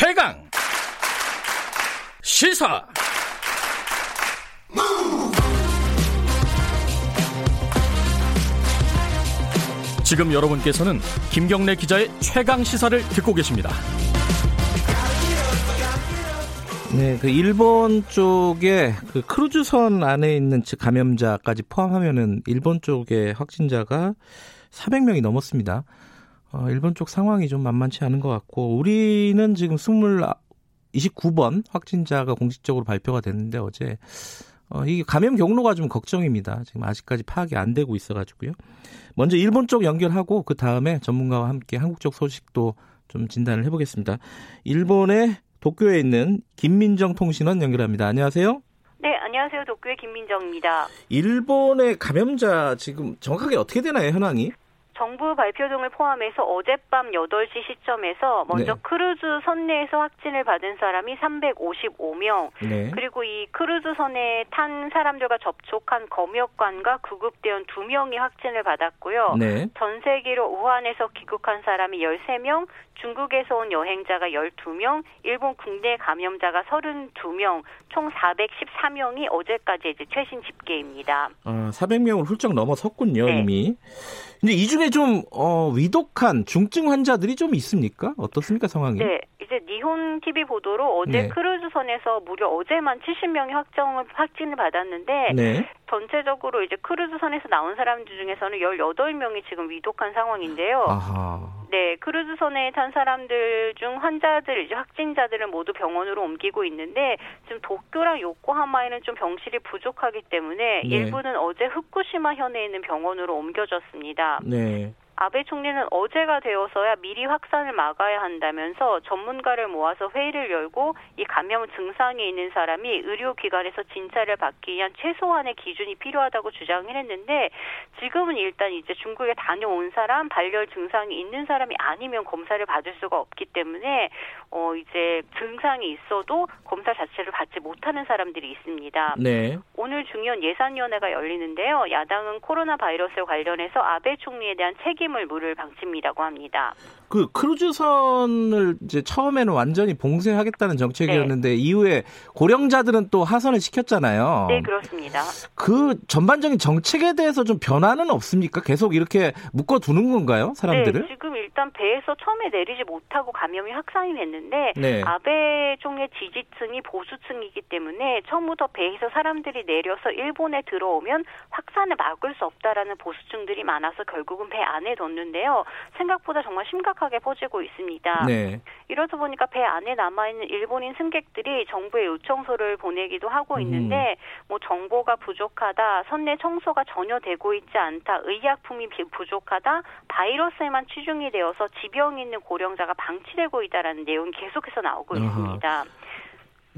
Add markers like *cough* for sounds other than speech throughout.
최강 시사 지금 여러분께서는 김경래 기자의 최강 시사를 듣고 계십니다. 네, 그 일본 쪽에 그 크루즈선 안에 있는 즉 감염자까지 포함하면은 일본 쪽의 확진자가 400명이 넘었습니다. 어, 일본 쪽 상황이 좀 만만치 않은 것 같고 우리는 지금 20, 29번 확진자가 공식적으로 발표가 됐는데 어제 어, 이게 감염 경로가 좀 걱정입니다. 지금 아직까지 파악이 안 되고 있어가지고요. 먼저 일본 쪽 연결하고 그 다음에 전문가와 함께 한국 쪽 소식도 좀 진단을 해보겠습니다. 일본의 도쿄에 있는 김민정 통신원 연결합니다. 안녕하세요. 네, 안녕하세요. 도쿄의 김민정입니다. 일본의 감염자 지금 정확하게 어떻게 되나요, 현황이? 정부 발표 등을 포함해서 어젯밤 8시 시점에서 먼저 네. 크루즈 선내에서 확진을 받은 사람이 355명, 네. 그리고 이 크루즈 선에 탄 사람들과 접촉한 검역관과 구급대원 2명이 확진을 받았고요. 네. 전세기로 우한에서 귀국한 사람이 13명, 중국에서 온 여행자가 12명, 일본 국내 감염자가 32명, 총 414명이 어제까지 이제 최신 집계입니다. 아, 400명을 훌쩍 넘어섰군요, 네. 이미. 근데 이 중에 좀, 어, 위독한 중증 환자들이 좀 있습니까? 어떻습니까, 상황이? 네, 이제 니혼 TV 보도로 어제 네. 크루즈선에서 무려 어제만 70명이 확정을 확진을 받았는데 네. 전체적으로 이제 크루즈선에서 나온 사람들 중에서는 18명이 지금 위독한 상황인데요. 아하. 네, 크루즈선에 탄 사람들 중 환자들, 이제 확진자들을 모두 병원으로 옮기고 있는데 지금 도쿄랑 요코하마에는 좀 병실이 부족하기 때문에 네. 일부는 어제 후쿠시마 현에 있는 병원으로 옮겨졌습니다. 네. 아베 총리는 어제가 되어서야 미리 확산을 막아야 한다면서 전문가를 모아서 회의를 열고 이 감염 증상이 있는 사람이 의료기관에서 진찰을 받기 위한 최소한의 기준이 필요하다고 주장을 했는데 지금은 일단 이제 중국에 다녀온 사람, 발열 증상이 있는 사람이 아니면 검사를 받을 수가 없기 때문에 어 이제 증상이 있어도 검사 자체를 받지 못하는 사람들이 있습니다. 네. 오늘 중요한 예산위원회가 열리는데요. 야당은 코로나 바이러스에 관련해서 아베 총리에 대한 책임 을 물을 방침이라고 합니다. 그 크루즈선을 이제 처음에는 완전히 봉쇄하겠다는 정책이었는데 이후에 고령자들은 또 하선을 시켰잖아요. 네, 그렇습니다. 그 전반적인 정책에 대해서 좀 변화는 없습니까? 계속 이렇게 묶어 두는 건가요, 사람들을? 네, 지금 일단 배에서 처음에 내리지 못하고 감염이 확산이 됐는데 네. 아베 총리의 지지층이 보수층이기 때문에 처음부터 배에서 사람들이 내려서 일본에 들어오면 확산을 막을 수 없다라는 보수층들이 많아서 결국은 배 안에 뒀는데요. 생각보다 정말 심각 하게 퍼지고 있습니다. 네. 이러다 보니까 배 안에 남아있는 일본인 승객들이 정부에 요청서를 보내기도 하고 음. 있는데 뭐 정보가 부족하다, 선내 청소가 전혀 되고 있지 않다, 의약품이 비- 부족하다, 바이러스에만 치중이 되어서 지병 있는 고령자가 방치되고 있다라는 내용이 계속해서 나오고 아하. 있습니다.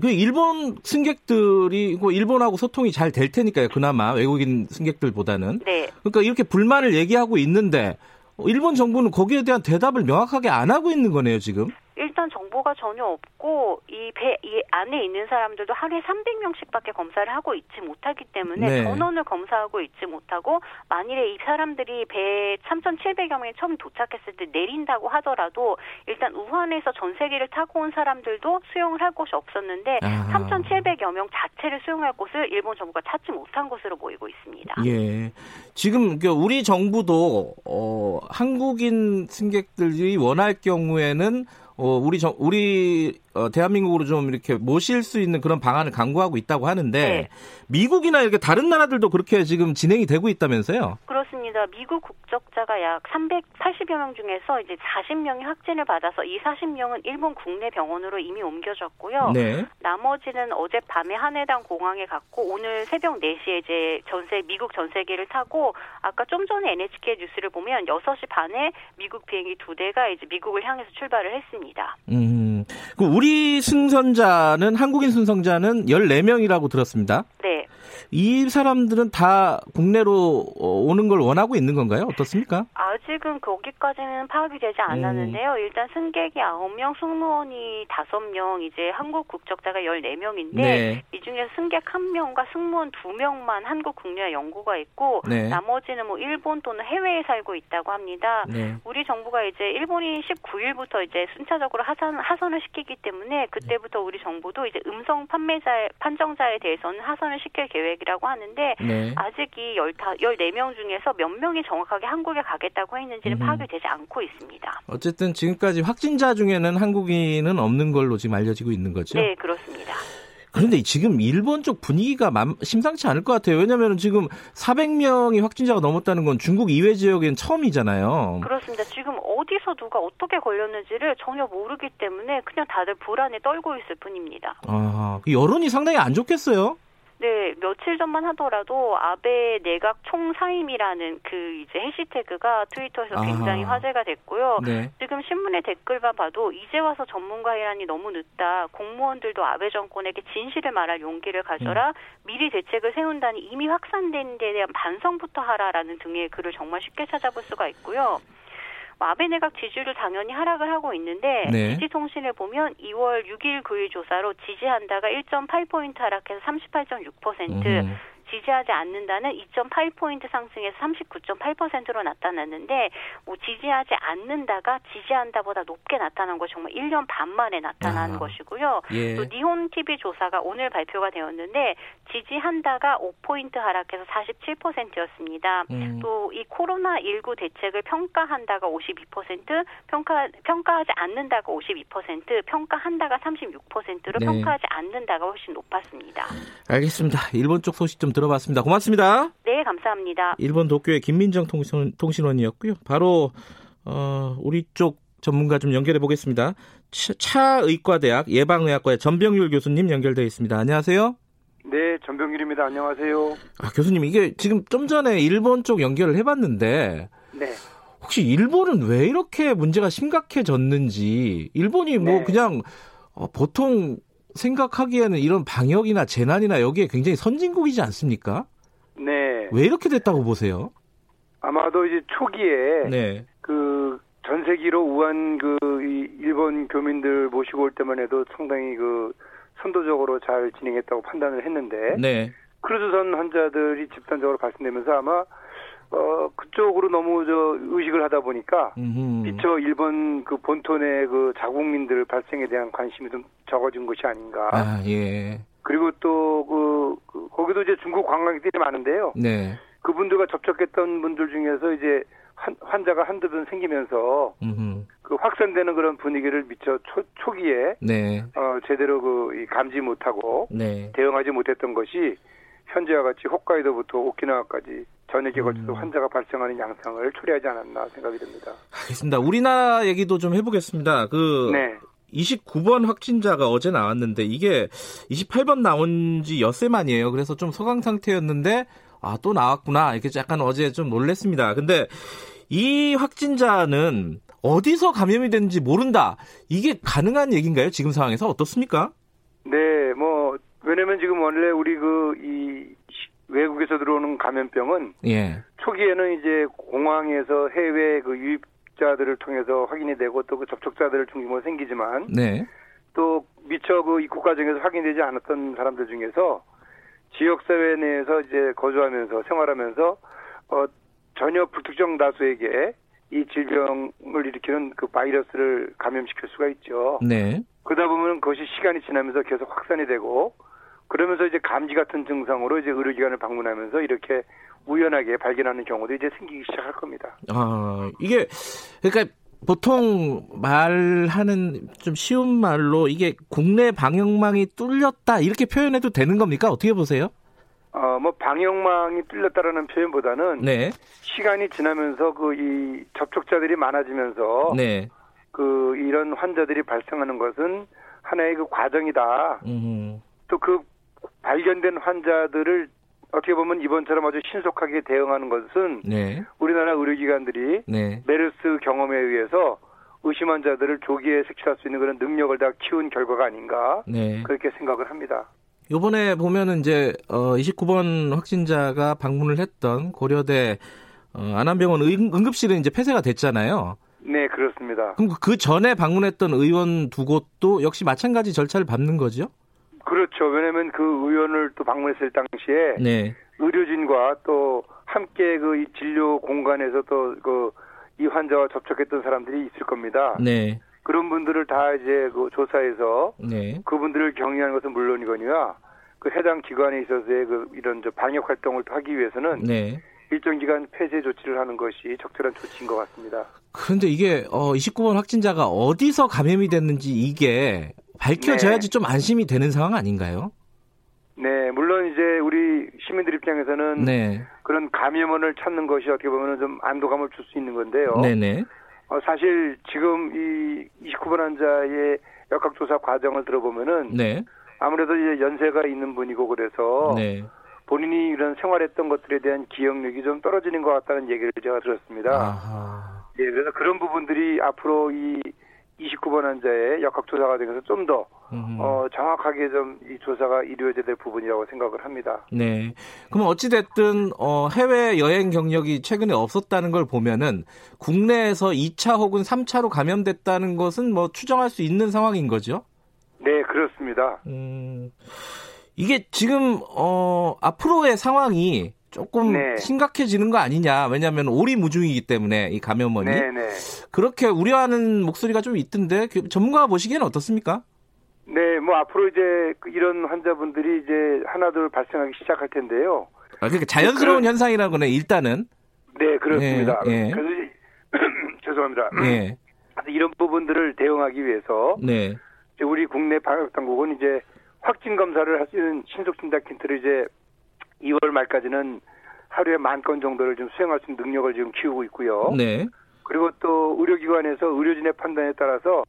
그 일본 승객들이 뭐 일본하고 소통이 잘 될 테니까요. 그나마 외국인 승객들보다는. 네. 그러니까 이렇게 불만을 얘기하고 있는데 일본 정부는 거기에 대한 대답을 명확하게 안 하고 있는 거네요, 지금. 일단 정보가 전혀 없고 이 배 이 안에 있는 사람들도 하루에 300명씩밖에 검사를 하고 있지 못하기 때문에 네. 전원을 검사하고 있지 못하고 만일에 이 사람들이 배 3,700여 명이 처음 도착했을 때 내린다고 하더라도 일단 우한에서 전 세계를 타고 온 사람들도 수용을 할 곳이 없었는데 아하. 3,700여 명 자체를 수용할 곳을 일본 정부가 찾지 못한 것으로 보이고 있습니다. 예. 지금 그 우리 정부도 어 한국인 승객들이 원할 경우에는 어 우리 정 우리 어 대한민국으로 좀 이렇게 모실 수 있는 그런 방안을 강구하고 있다고 하는데 네. 미국이나 이렇게 다른 나라들도 그렇게 지금 진행이 되고 있다면서요? 그렇습니다. 미국 국적자가 약 380여 명 중에서 이제 40명이 확진을 받아서 이 40명은 일본 국내 병원으로 이미 옮겨졌고요. 네. 나머지는 어젯밤에 하네단 공항에 갔고 오늘 새벽 4시에 이제 전세 미국 전세기를 타고 아까 좀 전에 NHK 뉴스를 보면 6시 반에 미국 비행기 두 대가 이제 미국을 향해서 출발을 했습니다. 음. 그 우리 승선자는 한국인 승선자는 14명이라고 들었습니다. 네. 이 사람들은 다 국내로 어, 오는 걸 원하고 있는 건가요? 어떻습니까? 아직은 거기까지는 파악이 되지 않았는데요. 음. 일단 승객이 9명, 승무원이 5명, 이제 한국 국적자가 14명인데 네. 이 중에 승객 1명과 승무원 2명만 한국 국내에 연고가 있고 네. 나머지는 뭐 일본 또는 해외에 살고 있다고 합니다. 네. 우리 정부가 이제 일본이 19일부터 이제 순차적으로 하선 하선을 시키기 때문에 그때부터 우리 정부도 이제 음성 판매자 판정자에 대해서는 하선을 시킬 계획 이라고 하는데 네. 아직 이 14명 중에서 몇 명이 정확하게 한국에 가겠다고 했는지는 음. 파악이 되지 않고 있습니다. 어쨌든 지금까지 확진자 중에는 한국인은 없는 걸로 지금 알려지고 있는 거죠? 네, 그렇습니다. 그런데 지금 일본 쪽 분위기가 심상치 않을 것 같아요. 왜냐하면 지금 400명이 확진자가 넘었다는 건 중국 이외 지역엔 처음이잖아요. 그렇습니다. 지금 어디서 누가 어떻게 걸렸는지를 전혀 모르기 때문에 그냥 다들 불안에 떨고 있을 뿐입니다. 아, 그 여론이 상당히 안 좋겠어요. 네, 며칠 전만 하더라도 아베 내각 총사임이라는 그 이제 해시태그가 트위터에서 굉장히. 화제가 됐고요. 네. 지금 신문의 댓글만 봐도 이제 와서 전문가 이란이 너무 늦다. 공무원들도 아베 정권에게 진실을 말할 용기를 가져라. 음. 미리 대책을 세운다니 이미 확산된 데 대한 반성부터 하라라는 등의 글을 정말 쉽게 찾아볼 수가 있고요. 아베 내각 지지율도 당연히 하락을 하고 있는데 네. 지지 통신을 보면 2월 6일 9일 조사로 지지한다가 1.8포인트 하락해서 38.6%, 음. 지지하지 않는다는 2.8포인트 상승해서 39.8%로 나타났는데 뭐 지지하지 않는다가 지지한다보다 높게 나타난 것이 정말 1년 반 만에 나타난 아. 것이고요. 예. 또 니혼 TV 조사가 오늘 발표가 되었는데 지지한다가 5포인트 하락해서 47%였습니다. 음. 또이 코로나 19 대책을 평가한다가 52%, 평가 평가하지 않는다가 52%, 평가한다가 36%로 네. 평가하지 않는다가 훨씬 높았습니다. 알겠습니다. 일본 쪽 소식 좀 들어 들어봤습니다. 고맙습니다. 네, 감사합니다. 일본 도쿄의 김민정 통신, 통신 원이었고요. 바로 어, 우리 쪽 전문가 좀 연결해 보겠습니다. 차의과대학 예방의학과의 전병률 교수님 연결되어 있습니다. 안녕하세요. 네, 전병률입니다. 안녕하세요. 아, 교수님 이게 지금 좀 전에 일본 쪽 연결을 해봤는데 네. 혹시 일본은 왜 이렇게 문제가 심각해졌는지 일본이 뭐 네. 그냥 어, 보통 생각하기에는 이런 방역이나 재난이나 여기에 굉장히 선진국이지 않습니까? 네. 왜 이렇게 됐다고 보세요? 아마도 이제 초기에 네. 그 전 세기로 우한 그 일본 교민들 모시고 올 때만 해도 상당히 그 선도적으로 잘 진행했다고 판단을 했는데 네. 크루즈선 환자들이 집단적으로 발생되면서 아마 어, 그쪽으로 너무 저 의식을 하다 보니까. 미처 일본 그 본토의 그 자국민들 발생에 대한 관심이 좀 적어진 것이 아닌가. 아, 예. 그리고 또 그, 그 거기도 이제 중국 관광객들이 많은데요. 네. 그분들과 접촉했던 분들 중에서 이제 한, 환자가 한두 번 생기면서 음흠. 그 확산되는 그런 분위기를 미처 초, 초기에 네. 어, 제대로 그 감지 못하고 네. 대응하지 못했던 것이 현재와 같이 홋카이도부터 오키나와까지 전역에 음. 걸쳐서 환자가 발생하는 양상을 초래하지 않았나 생각이 듭니다. 알겠습니다. 우리나라 얘기도 좀 해보겠습니다. 그 네. 29번 확진자가 어제 나왔는데 이게 28번 나온 지 엿새 만이에요. 그래서 좀 소강 상태였는데 아 또 나왔구나 이렇게 약간 어제 좀 놀랬습니다. 근데 이 확진자는 어디서 감염이 됐는지 모른다. 이게 가능한 얘기인가요? 지금 상황에서 어떻습니까? 네, 뭐 왜냐면 지금 원래 우리 그 이 외국에서 들어오는 감염병은 예. 초기에는 이제 공항에서 해외 그 유입 자들을 통해서 확인이 되고 또 그 접촉자들을 중심으로 생기지만 네. 또 미처 그 입국 과정에서 확인되지 않았던 사람들 중에서 지역 사회 내에서 이제 거주하면서 생활하면서 어 전혀 불특정 다수에게 이 질병을 일으키는 그 바이러스를 감염시킬 수가 있죠. 네. 그러다 보면 그것이 시간이 지나면서 계속 확산이 되고 그러면서 이제 감기 같은 증상으로 이제 의료기관을 방문하면서 이렇게 우연하게 발견하는 경우도 이제 생기기 시작할 겁니다. 아, 이게, 그러니까 보통 말하는 좀 쉬운 말로 이게 국내 방역망이 뚫렸다 이렇게 표현해도 되는 겁니까? 어떻게 보세요? 어, 뭐 방역망이 뚫렸다라는 표현보다는 네. 시간이 지나면서 그 이 접촉자들이 많아지면서 네. 그 이런 환자들이 발생하는 것은 하나의 그 과정이다. 또그 발견된 환자들을 어떻게 보면 이번처럼 아주 신속하게 대응하는 것은 네. 우리나라 의료기관들이 네. 메르스 경험에 의해서 의심 환자들을 조기에 색출할 수 있는 그런 능력을 다 키운 결과가 아닌가 네. 그렇게 생각을 합니다. 요번에 보면은 이제 어 29번 확진자가 방문을 했던 고려대 어, 안암병원 응급실은 이제 폐쇄가 됐잖아요. 네, 그렇습니다. 그럼 그 전에 방문했던 의원 두 곳도 역시 마찬가지 절차를 밟는 거죠? 그렇죠. 왜냐하면 그 의원을 또 방문했을 당시에 네. 의료진과 또 함께 그 진료 공간에서 또 그 이 환자와 접촉했던 사람들이 있을 겁니다. 네. 그런 분들을 다 이제 그 조사해서 네. 그분들을 격리하는 것은 물론이거니와 그 해당 기관에 있어서의 그 이런 저 방역 활동을 하기 위해서는 네. 일정 기간 폐쇄 조치를 하는 것이 적절한 조치인 것 같습니다. 그런데 이게 어 29번 확진자가 어디서 감염이 됐는지 이게 밝혀져야지 네. 좀 안심이 되는 상황 아닌가요? 네, 물론 이제 우리 시민들 입장에서는 네. 그런 감염원을 찾는 것이 어떻게 보면 좀 안도감을 줄 수 있는 건데요. 네네. 어, 사실 지금 이 29번 환자의 역학조사 과정을 들어보면은 네. 아무래도 이제 연세가 있는 분이고 그래서 네. 본인이 이런 생활했던 것들에 대한 기억력이 좀 떨어지는 것 같다는 얘기를 제가 들었습니다. 아하. 예, 그래서 그런 부분들이 앞으로 이 29번 환자의 역학 조사 과정에서 좀더 어, 정확하게 좀 이 조사가 이루어져야 될 부분이라고 생각을 합니다. 네. 그럼 어찌됐든 어, 해외 여행 경력이 최근에 없었다는 걸 보면은 국내에서 2차 혹은 3차로 감염됐다는 것은 뭐 추정할 수 있는 상황인 거죠? 네, 그렇습니다. 음, 이게 지금 어, 앞으로의 상황이 조금 네. 심각해지는 거 아니냐. 왜냐하면 오리무중이기 때문에 이 감염원이 네네. 네. 그렇게 우려하는 목소리가 좀 있던데 그 전문가가 보시기에는 어떻습니까? 네, 뭐 앞으로 이제 그 이런 환자분들이 이제 하나둘 발생하기 시작할 텐데요. 아, 그러니까 자연스러운 그런... 현상이라고 는 일단은. 네, 그렇습니다. 예, 예. 그래서 *clears throat* 죄송합니다. 예. 이런 부분들을 대응하기 위해서 네. 우리 국내 방역 당국은 이제 확진 검사를 할 수 있는 신속 진단 킨트를 이제 2월 말까지는 하루에 만 건 정도를 좀 수행할 수 있는 능력을 지금 키우고 있고요. 네. 그리고 또 의료기관에서 의료진의 판단에 따라서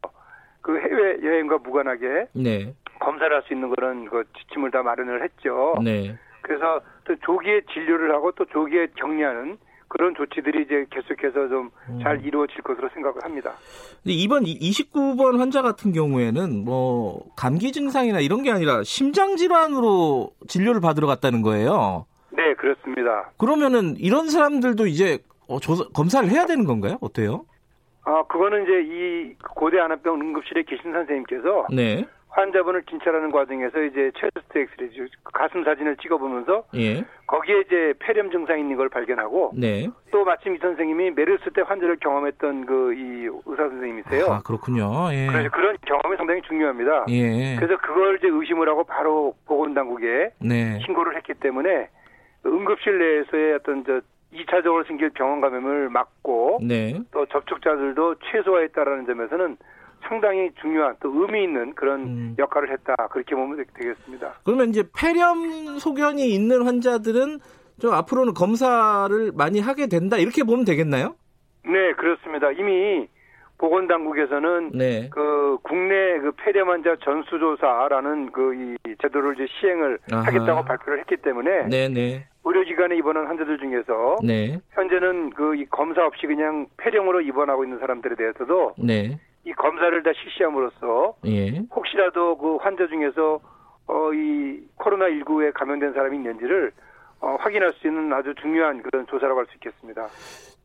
그 해외 여행과 무관하게 네. 검사를 할 수 있는 그런 그 지침을 다 마련을 했죠. 네. 그래서 또 조기에 진료를 하고 또 조기에 격리하는 그런 조치들이 이제 계속해서 좀잘 음. 이루어질 것으로 생각을 합니다. 이번 29번 환자 같은 경우에는 뭐 감기 증상이나 이런 게 아니라 심장 질환으로 진료를 받으러 갔다는 거예요. 네, 그렇습니다. 그러면은 이런 사람들도 이제 어, 조사, 검사를 해야 되는 건가요? 어때요? 아, 그거는 이제 이 고대 안암병 응급실에 계신 선생님께서 네. 환자분을 진찰하는 과정에서 이제 체스트 엑스레이 가슴 사진을 찍어보면서 예. 거기에 이제 폐렴 증상이 있는 걸 발견하고 네. 또 마침 이 선생님이 메르스 때 환자를 경험했던 그 이 의사 선생님이세요. 아 그렇군요. 예. 그래서 그런 경험이 상당히 중요합니다. 예. 그래서 그걸 이제 의심을 하고 바로 보건당국에 네. 신고를 했기 때문에 응급실 내에서의 어떤 저 2차적으로 생길 병원 감염을 막고 네. 또 접촉자들도 최소화했다라는 점에서는 상당히 중요한 또 의미 있는 그런 음. 역할을 했다 그렇게 보면 되겠습니다. 그러면 이제 폐렴 소견이 있는 환자들은 좀 앞으로는 검사를 많이 하게 된다 이렇게 보면 되겠나요? 네 그렇습니다. 이미 보건당국에서는 네. 그 국내 그 폐렴 환자 전수조사라는 그 이 제도를 이제 시행을 아하. 하겠다고 발표를 했기 때문에 네네. 네. 의료기관에 입원한 환자들 중에서 네. 현재는 그이 검사 없이 그냥 폐렴으로 입원하고 있는 사람들에 대해서도 네. 이 검사를 다 실시함으로써 예. 혹시라도 그 환자 중에서 어, 이 코로나 19에 감염된 사람이 있는지를 어, 확인할 수 있는 아주 중요한 그런 조사라고 할 수 있겠습니다.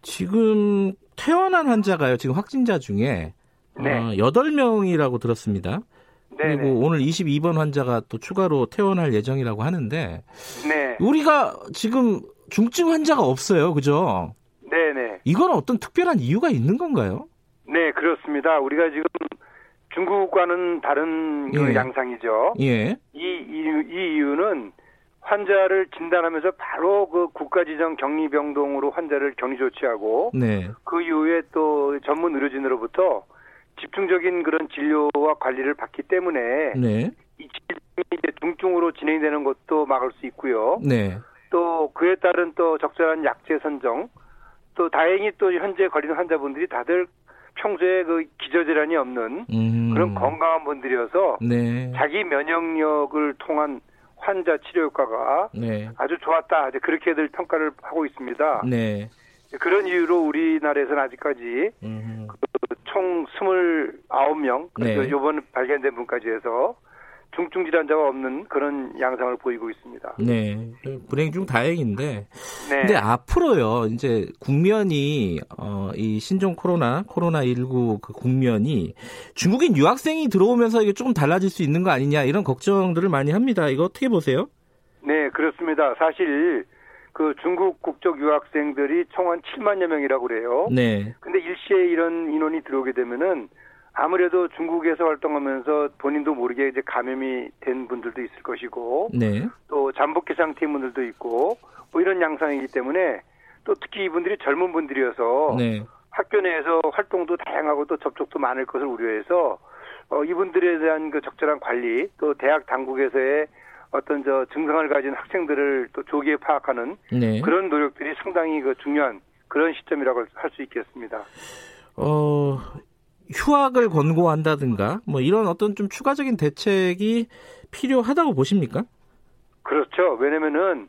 지금 퇴원한 환자가요. 지금 확진자 중에 네. 어, 8명이라고 들었습니다. 네네. 그리고 오늘 22번 환자가 또 추가로 퇴원할 예정이라고 하는데 네. 우리가 지금 중증 환자가 없어요. 그죠? 네네. 이건 어떤 특별한 이유가 있는 건가요? 네, 그렇습니다. 우리가 지금 중국과는 다른 그 예. 양상이죠. 예. 이, 이유, 이 이유는 환자를 진단하면서 바로 그 국가 지정 격리 병동으로 환자를 격리 조치하고 네. 그 이후에 또 전문 의료진으로부터 집중적인 그런 진료와 관리를 받기 때문에 네. 이 질병이 이제 중증으로 진행되는 것도 막을 수 있고요. 네. 또 그에 따른 또 적절한 약제 선정, 또 다행히 또 현재 걸리는 환자분들이 다들 평소에 그 기저질환이 없는 음. 그런 건강한 분들이어서 네. 자기 면역력을 통한 환자 치료 효과가 네. 아주 좋았다. 이제 그렇게들 평가를 하고 있습니다. 네. 그런 이유로 우리나라에서는 아직까지 음. 그총 29명, 그래서 네. 요번 발견된 분까지 해서 중증 질환자가 없는 그런 양상을 보이고 있습니다. 네, 불행 중 다행인데. 네. 근데 앞으로요, 이제 국면이 어, 이 신종 코로나 코로나 19그 국면이 중국인 유학생이 들어오면서 이게 조금 달라질 수 있는 거 아니냐 이런 걱정들을 많이 합니다. 이거 어떻게 보세요? 네, 그렇습니다. 사실 그 중국 국적 유학생들이 총 한 7만여 명이라고 그래요. 네. 근데 일시에 이런 인원이 들어오게 되면은 아무래도 중국에서 활동하면서 본인도 모르게 이제 감염이 된 분들도 있을 것이고 네. 또 잠복기 상태인 분들도 있고 뭐 이런 양상이기 때문에 또 특히 이분들이 젊은 분들이어서 네. 학교 내에서 활동도 다양하고 또 접촉도 많을 것을 우려해서 어, 이분들에 대한 그 적절한 관리 또 대학 당국에서의 어떤 저 증상을 가진 학생들을 또 조기에 파악하는 네. 그런 노력들이 상당히 그 중요한 그런 시점이라고 할 수 있겠습니다. 어, 휴학을 권고한다든가 뭐 이런 어떤 좀 추가적인 대책이 필요하다고 보십니까? 그렇죠. 왜냐면은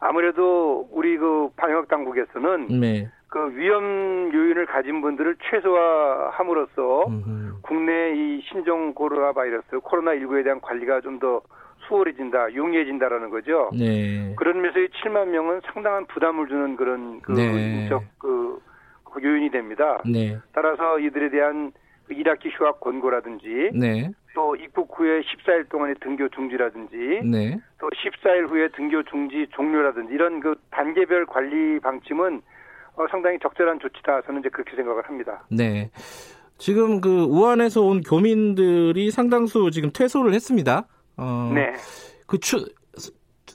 아무래도 우리 그 방역 당국에서는 네. 그 위험 요인을 가진 분들을 최소화함으로써 음흠. 국내 이 신종 코로나 바이러스 코로나 19에 대한 관리가 좀 더 수월해진다, 용이해진다라는 거죠. 네. 그런 면에서 이 7만 명은 상당한 부담을 주는 그런 그 네. 인적 그 요인이 됩니다. 네. 따라서 이들에 대한 1학기 그 휴학 권고라든지 네. 또 입국 후에 14일 동안의 등교 중지라든지 네. 또 14일 후에 등교 중지 종료라든지 이런 그 단계별 관리 방침은 어, 상당히 적절한 조치다 저는 이제 그렇게 생각을 합니다. 네. 지금 그 우한에서 온 교민들이 상당수 지금 퇴소를 했습니다. 어, 네. 그 추,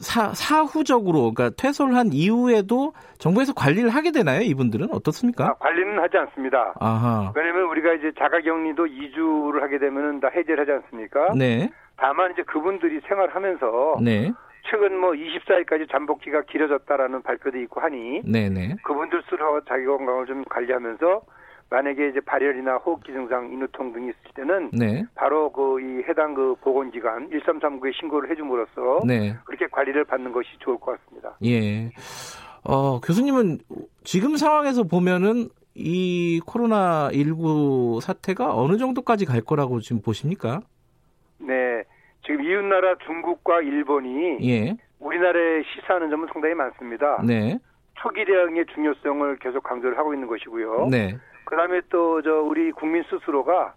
사, 사후적으로 그러니까 퇴소를 한 이후에도 정부에서 관리를 하게 되나요? 이분들은 어떻습니까? 아, 관리는 하지 않습니다. 아하. 왜냐하면 우리가 이제 자가격리도 2주를 하게 되면은 다 해제를 하지 않습니까? 네. 다만 이제 그분들이 생활하면서 네. 최근 뭐 24일까지 잠복기가 길어졌다라는 발표도 있고 하니 네네. 네. 그분들 스스로 자기 건강을 좀 관리하면서 만약에 이제 발열이나 호흡기 증상, 인후통 등이 있을 때는 네. 바로 그 이 해당 그 보건기관 1339에 신고를 해줌으로써 네. 그렇게 관리를 받는 것이 좋을 것 같습니다. 예. 어, 교수님은 지금 상황에서 보면은 이 코로나 19 사태가 어느 정도까지 갈 거라고 지금 보십니까? 네. 지금 이웃나라 중국과 일본이 예. 우리나라에 시사하는 점은 상당히 많습니다. 네. 초기 대응의 중요성을 계속 강조를 하고 있는 것이고요. 네. 그다음에 또 저 우리 국민 스스로가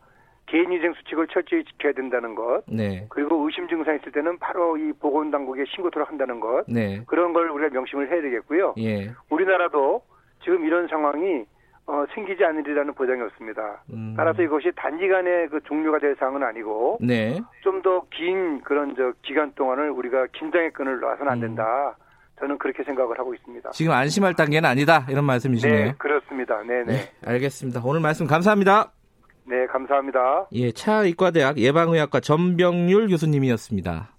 개인 위생 수칙을 철저히 지켜야 된다는 것. 네. 그리고 의심 증상 있을 때는 바로 이 보건 당국에 신고토록 한다는 것. 네. 그런 걸 우리가 명심을 해야 되겠고요. 예. 우리나라도 지금 이런 상황이 어, 생기지 않으리라는 보장이 없습니다. 음. 따라서 이것이 단기간에 그 종료가 될 사항은 아니고 네. 좀더 긴 그런 저 기간 동안을 우리가 긴장의 끈을 놔서는 안 음. 된다. 음. 저는 그렇게 생각을 하고 있습니다. 지금 안심할 단계는 아니다 이런 말씀이시네요. 네, 그렇습니다. 네네. 네. 네, 알겠습니다. 오늘 말씀 감사합니다. 네, 감사합니다. 예, 차의과대학 예방의학과 전병률 교수님이었습니다.